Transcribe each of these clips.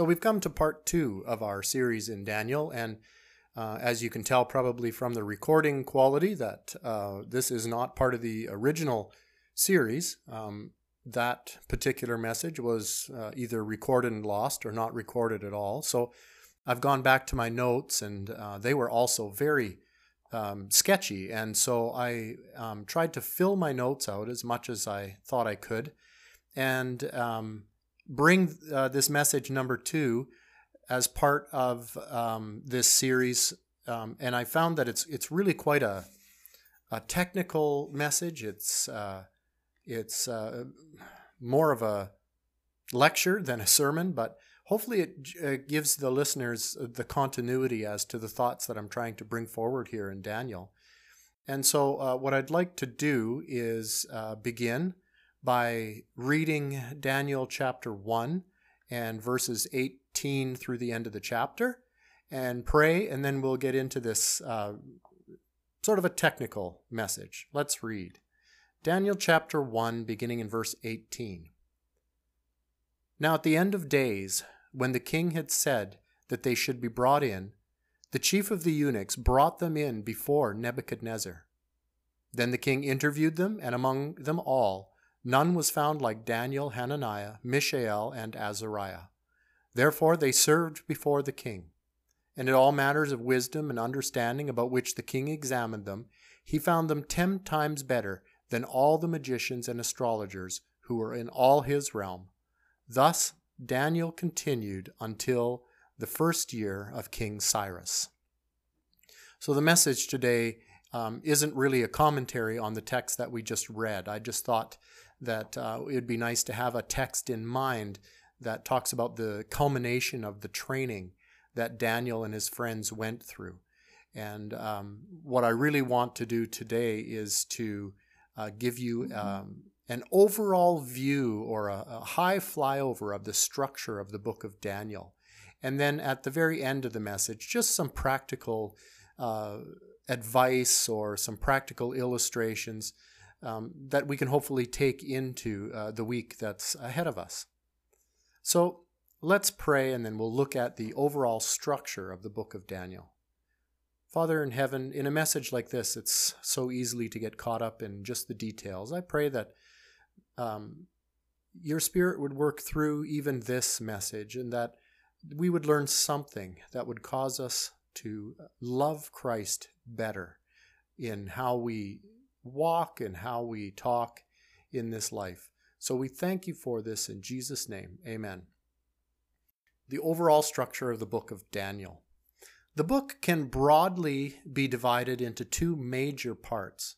So we've come to part two of our series in Daniel, and uh, as you can tell probably from the recording quality, that uh, this is not part of the original series. Um, that particular message was uh, either recorded and lost or not recorded at all. So I've gone back to my notes, and uh, they were also very um, sketchy. And so I um, tried to fill my notes out as much as I thought I could and um, bring uh, this message number two as part of um, this series. Um, and I found that it's it's really quite a a technical message. It's uh, it's uh, more of a lecture than a sermon, but hopefully it uh, gives the listeners the continuity as to the thoughts that I'm trying to bring forward here in Daniel. And so, uh, what I'd like to do is uh, begin by reading Daniel chapter 1 and verses 18 through the end of the chapter and pray, and then we'll get into this uh, sort of a technical message. Let's read. Daniel chapter 1, beginning in verse 18. Now at the end of days, when the king had said that they should be brought in, the chief of the eunuchs brought them in before Nebuchadnezzar. Then the king interviewed them, and among them all, none was found like Daniel, Hananiah, Mishael, and Azariah. Therefore they served before the king. And in all matters of wisdom and understanding about which the king examined them, he found them ten times better than all the magicians and astrologers who were in all his realm. Thus Daniel continued until the first year of King Cyrus. So the message today um, isn't really a commentary on the text that we just read. I just thought that uh, it'd be nice to have a text in mind that talks about the culmination of the training that Daniel and his friends went through. And um, what I really want to do today is to uh, give you mm-hmm. um, an overall view or a, a, high flyover of the structure of the book of Daniel. And then at the very end of the message, just some practical uh, advice or some practical illustrations um, that we can hopefully take into uh, the week that's ahead of us. So let's pray and then we'll look at the overall structure of the book of Daniel. Father in heaven, in a message like this, it's so easily to get caught up in just the details. I pray that um, your Spirit would work through even this message and that we would learn something that would cause us to love Christ better in how we walk and how we talk in this life. So we thank you for this in Jesus' name. Amen. The overall structure of the book of Daniel. The book can broadly be divided into two major parts.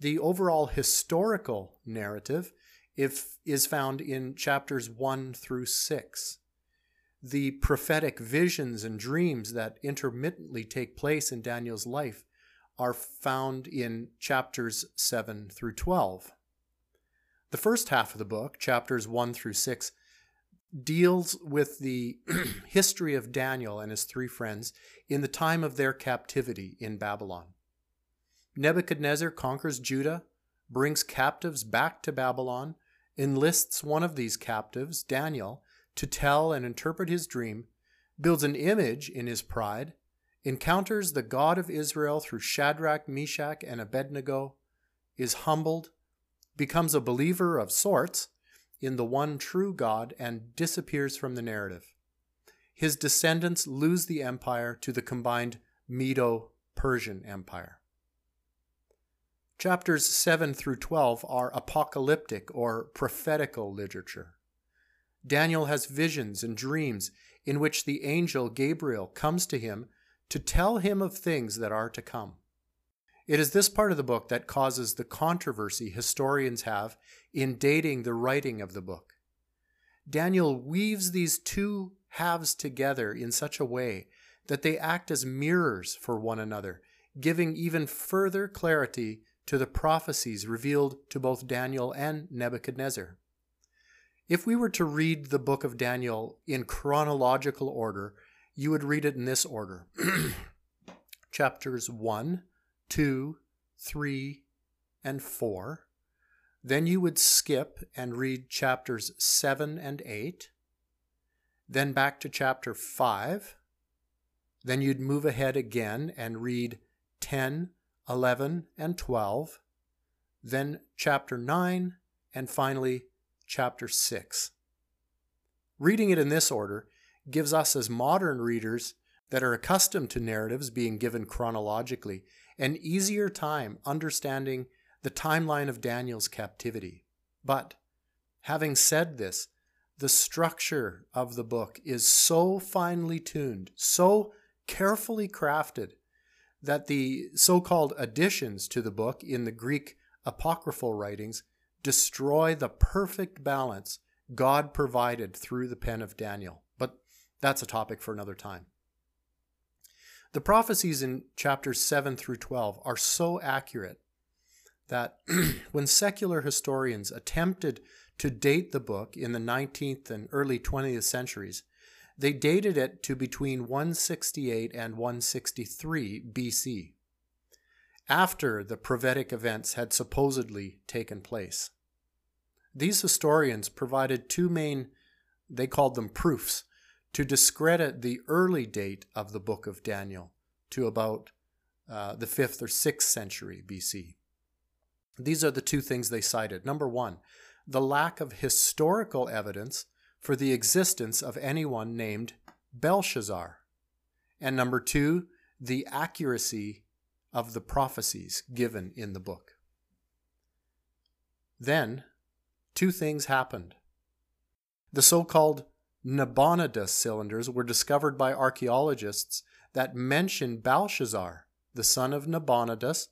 The overall historical narrative if, is found in chapters 1 through 6. The prophetic visions and dreams that intermittently take place in Daniel's life are found in chapters 7 through 12. The first half of the book, chapters 1 through 6, deals with the history of Daniel and his three friends in the time of their captivity in Babylon. Nebuchadnezzar conquers Judah, brings captives back to Babylon, enlists one of these captives, Daniel, to tell and interpret his dream, builds an image in his pride, encounters the God of Israel through Shadrach, Meshach, and Abednego, is humbled, becomes a believer of sorts, in the one true God and disappears from the narrative. His descendants lose the empire to the combined Medo Persian Empire. Chapters 7 through 12 are apocalyptic or prophetical literature. Daniel has visions and dreams in which the angel Gabriel comes to him to tell him of things that are to come. It is this part of the book that causes the controversy historians have in dating the writing of the book. Daniel weaves these two halves together in such a way that they act as mirrors for one another, giving even further clarity to the prophecies revealed to both Daniel and Nebuchadnezzar. If we were to read the book of Daniel in chronological order, you would read it in this order chapters 1 2, 3, and 4. Then you would skip and read chapters 7 and 8. then back to chapter 5. Then you'd move ahead again and read 10, 11, and 12. Then chapter 9, and finally chapter 6. Reading it in this order gives us, as modern readers that are accustomed to narratives being given chronologically, an easier time understanding the timeline of Daniel's captivity. But having said this, the structure of the book is so finely tuned, so carefully crafted, that the so called additions to the book in the Greek apocryphal writings destroy the perfect balance God provided through the pen of Daniel. That's a topic for another time. The prophecies in chapters 7 through 12 are so accurate that when secular historians attempted to date the book in the 19th and early 20th centuries, they dated it to between 168 and 163 BC, after the prophetic events had supposedly taken place. These historians provided two main, they called them proofs, to discredit the early date of the book of Daniel to about uh, the 5th or 6th century BC. These are the two things they cited. Number one, the lack of historical evidence for the existence of anyone named Belshazzar. And number two, the accuracy of the prophecies given in the book. Then, two things happened. The so called Nabonidus cylinders were discovered by archaeologists that mention Belshazzar, the son of Nabonidus,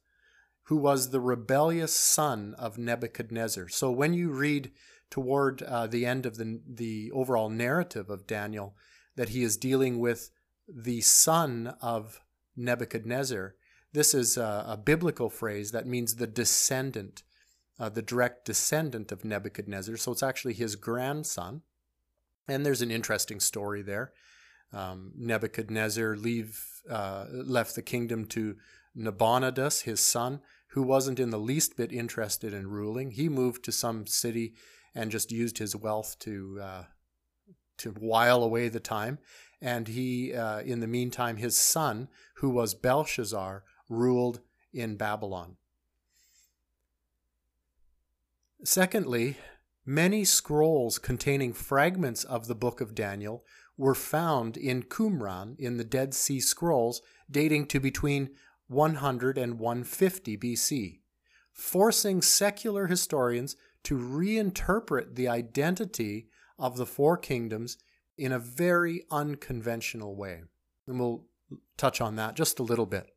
who was the rebellious son of Nebuchadnezzar. So when you read toward uh, the end of the, the overall narrative of Daniel that he is dealing with the son of Nebuchadnezzar, this is a, a biblical phrase that means the descendant uh, the direct descendant of Nebuchadnezzar. So it's actually his grandson. And there's an interesting story there. Um, Nebuchadnezzar leave, uh, left the kingdom to Nabonidus, his son, who wasn't in the least bit interested in ruling. He moved to some city and just used his wealth to uh, to while away the time. And he, uh, in the meantime, his son, who was Belshazzar, ruled in Babylon. Secondly, many scrolls containing fragments of the book of Daniel were found in Qumran in the Dead Sea Scrolls dating to between 100 and 150 BC, forcing secular historians to reinterpret the identity of the four kingdoms in a very unconventional way. And we'll touch on that just a little bit.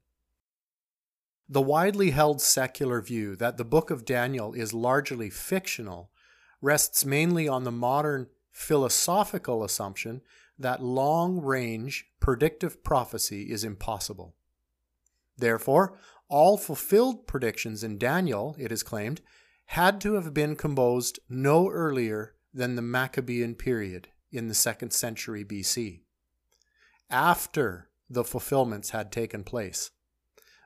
The widely held secular view that the book of Daniel is largely fictional rests mainly on the modern philosophical assumption that long range predictive prophecy is impossible. Therefore, all fulfilled predictions in Daniel, it is claimed, had to have been composed no earlier than the Maccabean period in the second century BC, after the fulfillments had taken place.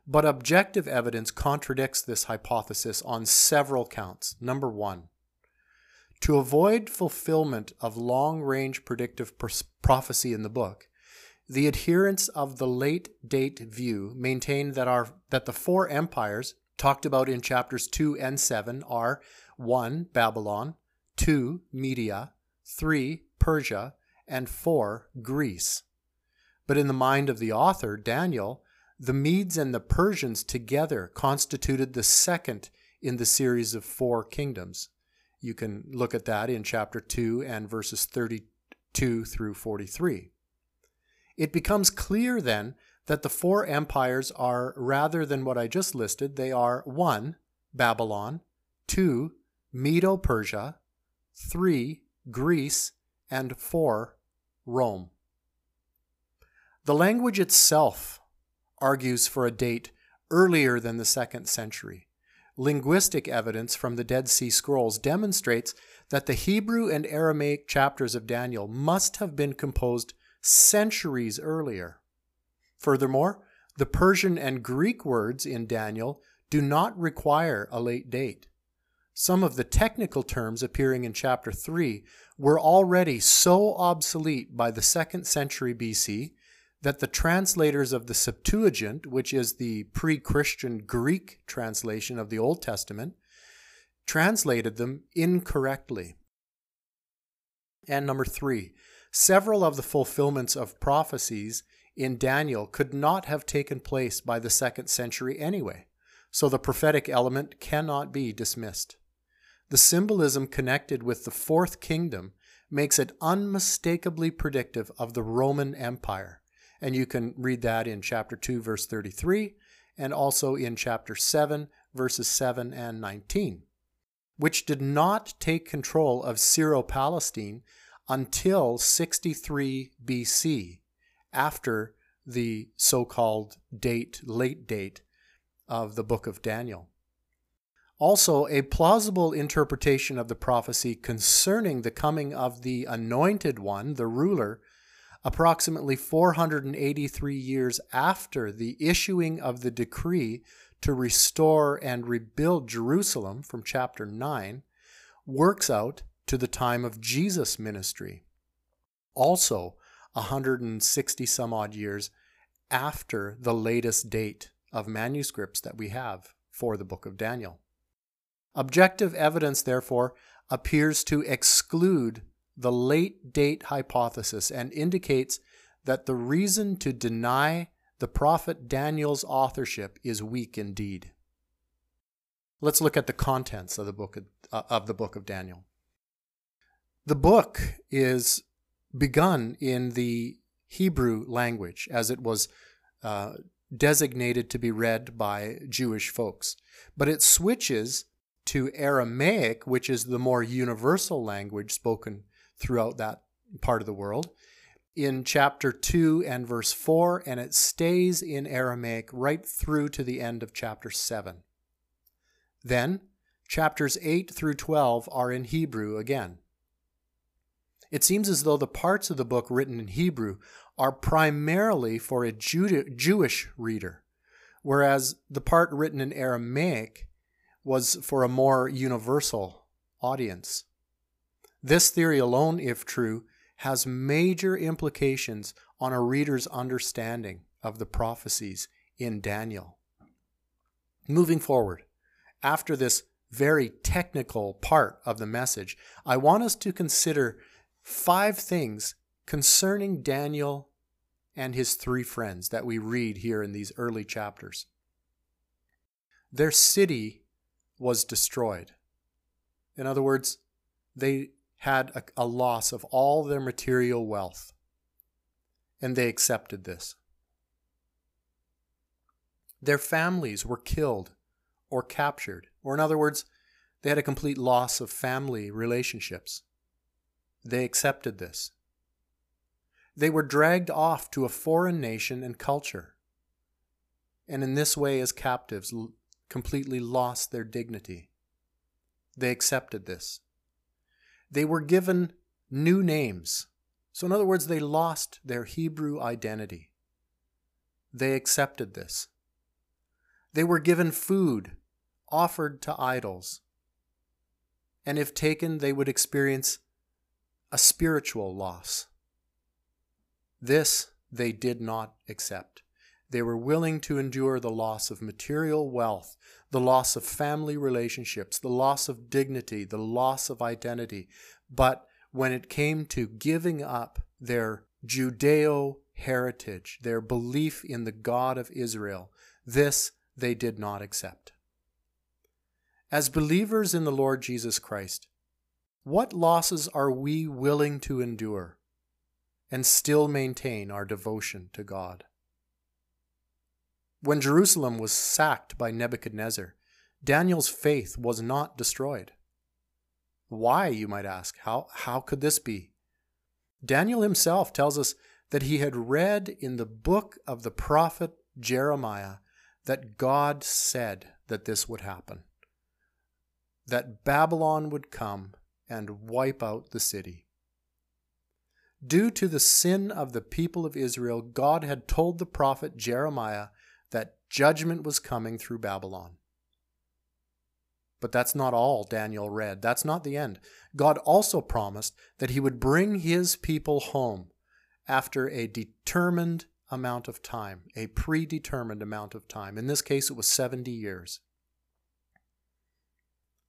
But objective evidence contradicts this hypothesis on several counts. Number one, to avoid fulfillment of long range predictive prophecy in the book, the adherents of the late date view maintain that, our, that the four empires talked about in chapters 2 and 7 are 1. Babylon, 2. Media, 3. Persia, and 4. Greece. But in the mind of the author, Daniel, the Medes and the Persians together constituted the second in the series of four kingdoms. You can look at that in chapter 2 and verses 32 through 43. It becomes clear then that the four empires are, rather than what I just listed, they are 1. Babylon, 2. Medo Persia, 3. Greece, and 4. Rome. The language itself argues for a date earlier than the second century. Linguistic evidence from the Dead Sea Scrolls demonstrates that the Hebrew and Aramaic chapters of Daniel must have been composed centuries earlier. Furthermore, the Persian and Greek words in Daniel do not require a late date. some of the technical terms appearing in chapter 3 were already so obsolete by the second century BC that the translators of the Septuagint, which is the pre Christian Greek translation of the Old Testament, translated them incorrectly. And number three, several of the fulfillments of prophecies in Daniel could not have taken place by the second century anyway, so the prophetic element cannot be dismissed. The symbolism connected with the fourth kingdom makes it unmistakably predictive of the Roman Empire and you can read that in chapter 2, verse 33, and also in chapter 7, verses 7 and 19, which did not take control of Syro Palestine until 63 BC, after the so called date, late date of the book of Daniel. Also, a plausible interpretation of the prophecy concerning the coming of the anointed one, the ruler, approximately 483 years after the issuing of the decree to restore and rebuild Jerusalem from chapter 9, works out to the time of Jesus' ministry. Also, 160 some odd years after the latest date of manuscripts that we have for the book of Daniel. Objective evidence, therefore, appears to exclude the late date hypothesis and indicates that the reason to deny the prophet Daniel's authorship is weak indeed. Let's look at the contents of the book of, uh, of the book of Daniel. The book is begun in the Hebrew language as it was uh, designated to be read by Jewish folks, but it switches to Aramaic, which is the more universal language spoken throughout that part of the world in chapter 2 and verse 4, and it stays in Aramaic right through to the end of chapter 7. Then, chapters 8 through 12 are in Hebrew again. It seems as though the parts of the book written in Hebrew are primarily for a Jewish reader, whereas the part written in Aramaic was for a more universal audience. This theory alone, if true, has major implications on a reader's understanding of the prophecies in Daniel. Moving forward, after this very technical part of the message, I want us to consider five things concerning Daniel and his three friends that we read here in these early chapters. Their city was destroyed. In other words, they had a, a loss of all their material wealth. And they accepted this. Their families were killed or captured, or in other words, they had a complete loss of family relationships. They accepted this. They were dragged off to a foreign nation and culture, and in this way, as captives, completely lost their dignity. They accepted this they were given new names. So, in other words, they lost their Hebrew identity. They accepted this. They were given food offered to idols. And if taken, they would experience a spiritual loss. This they did not accept. They were willing to endure the loss of material wealth, the loss of family relationships, the loss of dignity, the loss of identity. But when it came to giving up their Judeo heritage, their belief in the God of Israel, this they did not accept. As believers in the Lord Jesus Christ, what losses are we willing to endure and still maintain our devotion to God? When Jerusalem was sacked by Nebuchadnezzar, Daniel's faith was not destroyed. Why, you might ask? How, how could this be? Daniel himself tells us that he had read in the book of the prophet Jeremiah that God said that this would happen, that Babylon would come and wipe out the city. Due to the sin of the people of Israel, God had told the prophet Jeremiah that judgment was coming through Babylon. But that's not all Daniel read. That's not the end. God also promised that he would bring his people home after a determined amount of time, a predetermined amount of time. In this case, it was 70 years.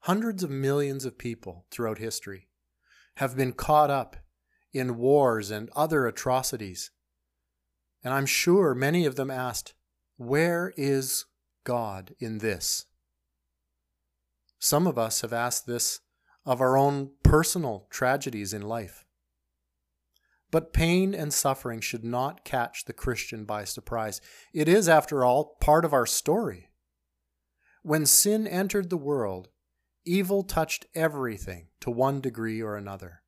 Hundreds of millions of people throughout history have been caught up in wars and other atrocities. And I'm sure many of them asked, Where is God in this? Some of us have asked this of our own personal tragedies in life. But pain and suffering should not catch the Christian by surprise. It is, after all, part of our story. When sin entered the world, evil touched everything to one degree or another.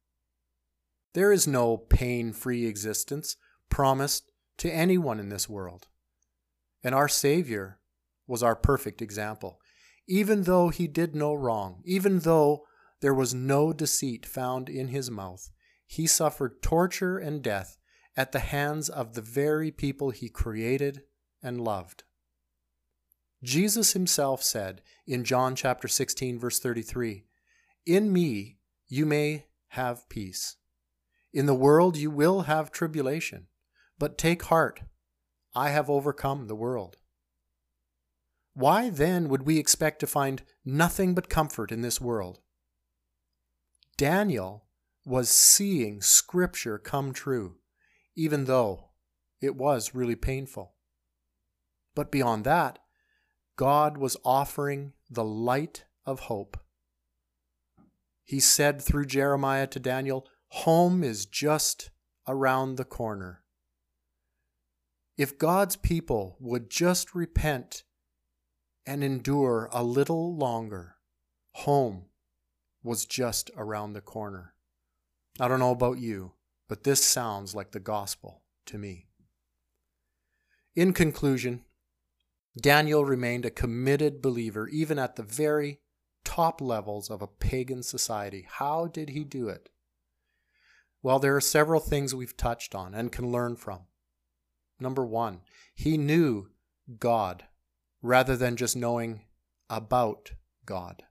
There is no pain free existence promised to anyone in this world. And our Savior was our perfect example. Even though he did no wrong, even though there was no deceit found in his mouth, he suffered torture and death at the hands of the very people he created and loved. Jesus himself said in John chapter 16 verse 33, "In me you may have peace. In the world you will have tribulation, but take heart, I have overcome the world." Why then would we expect to find nothing but comfort in this world? Daniel was seeing Scripture come true, even though it was really painful. But beyond that, God was offering the light of hope. He said through Jeremiah to Daniel, Home is just around the corner. If God's people would just repent and endure a little longer, home was just around the corner. I don't know about you, but this sounds like the gospel to me. In conclusion, Daniel remained a committed believer even at the very top levels of a pagan society. How did he do it? Well, there are several things we've touched on and can learn from. Number one, he knew God rather than just knowing about God.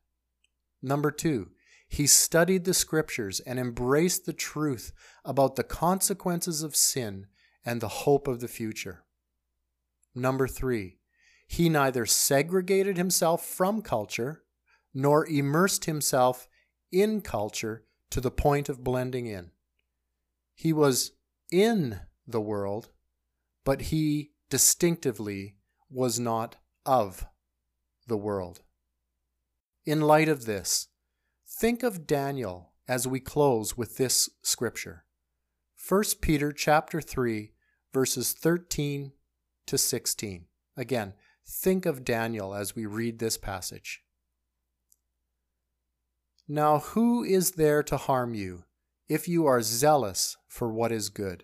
Number two, he studied the scriptures and embraced the truth about the consequences of sin and the hope of the future. Number three, he neither segregated himself from culture nor immersed himself in culture to the point of blending in. He was in the world, but he distinctively was not of the world. In light of this, Think of Daniel as we close with this scripture. 1 Peter chapter 3 verses 13 to 16. Again, think of Daniel as we read this passage. Now who is there to harm you if you are zealous for what is good?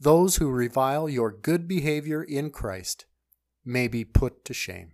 those who revile your good behavior in Christ may be put to shame.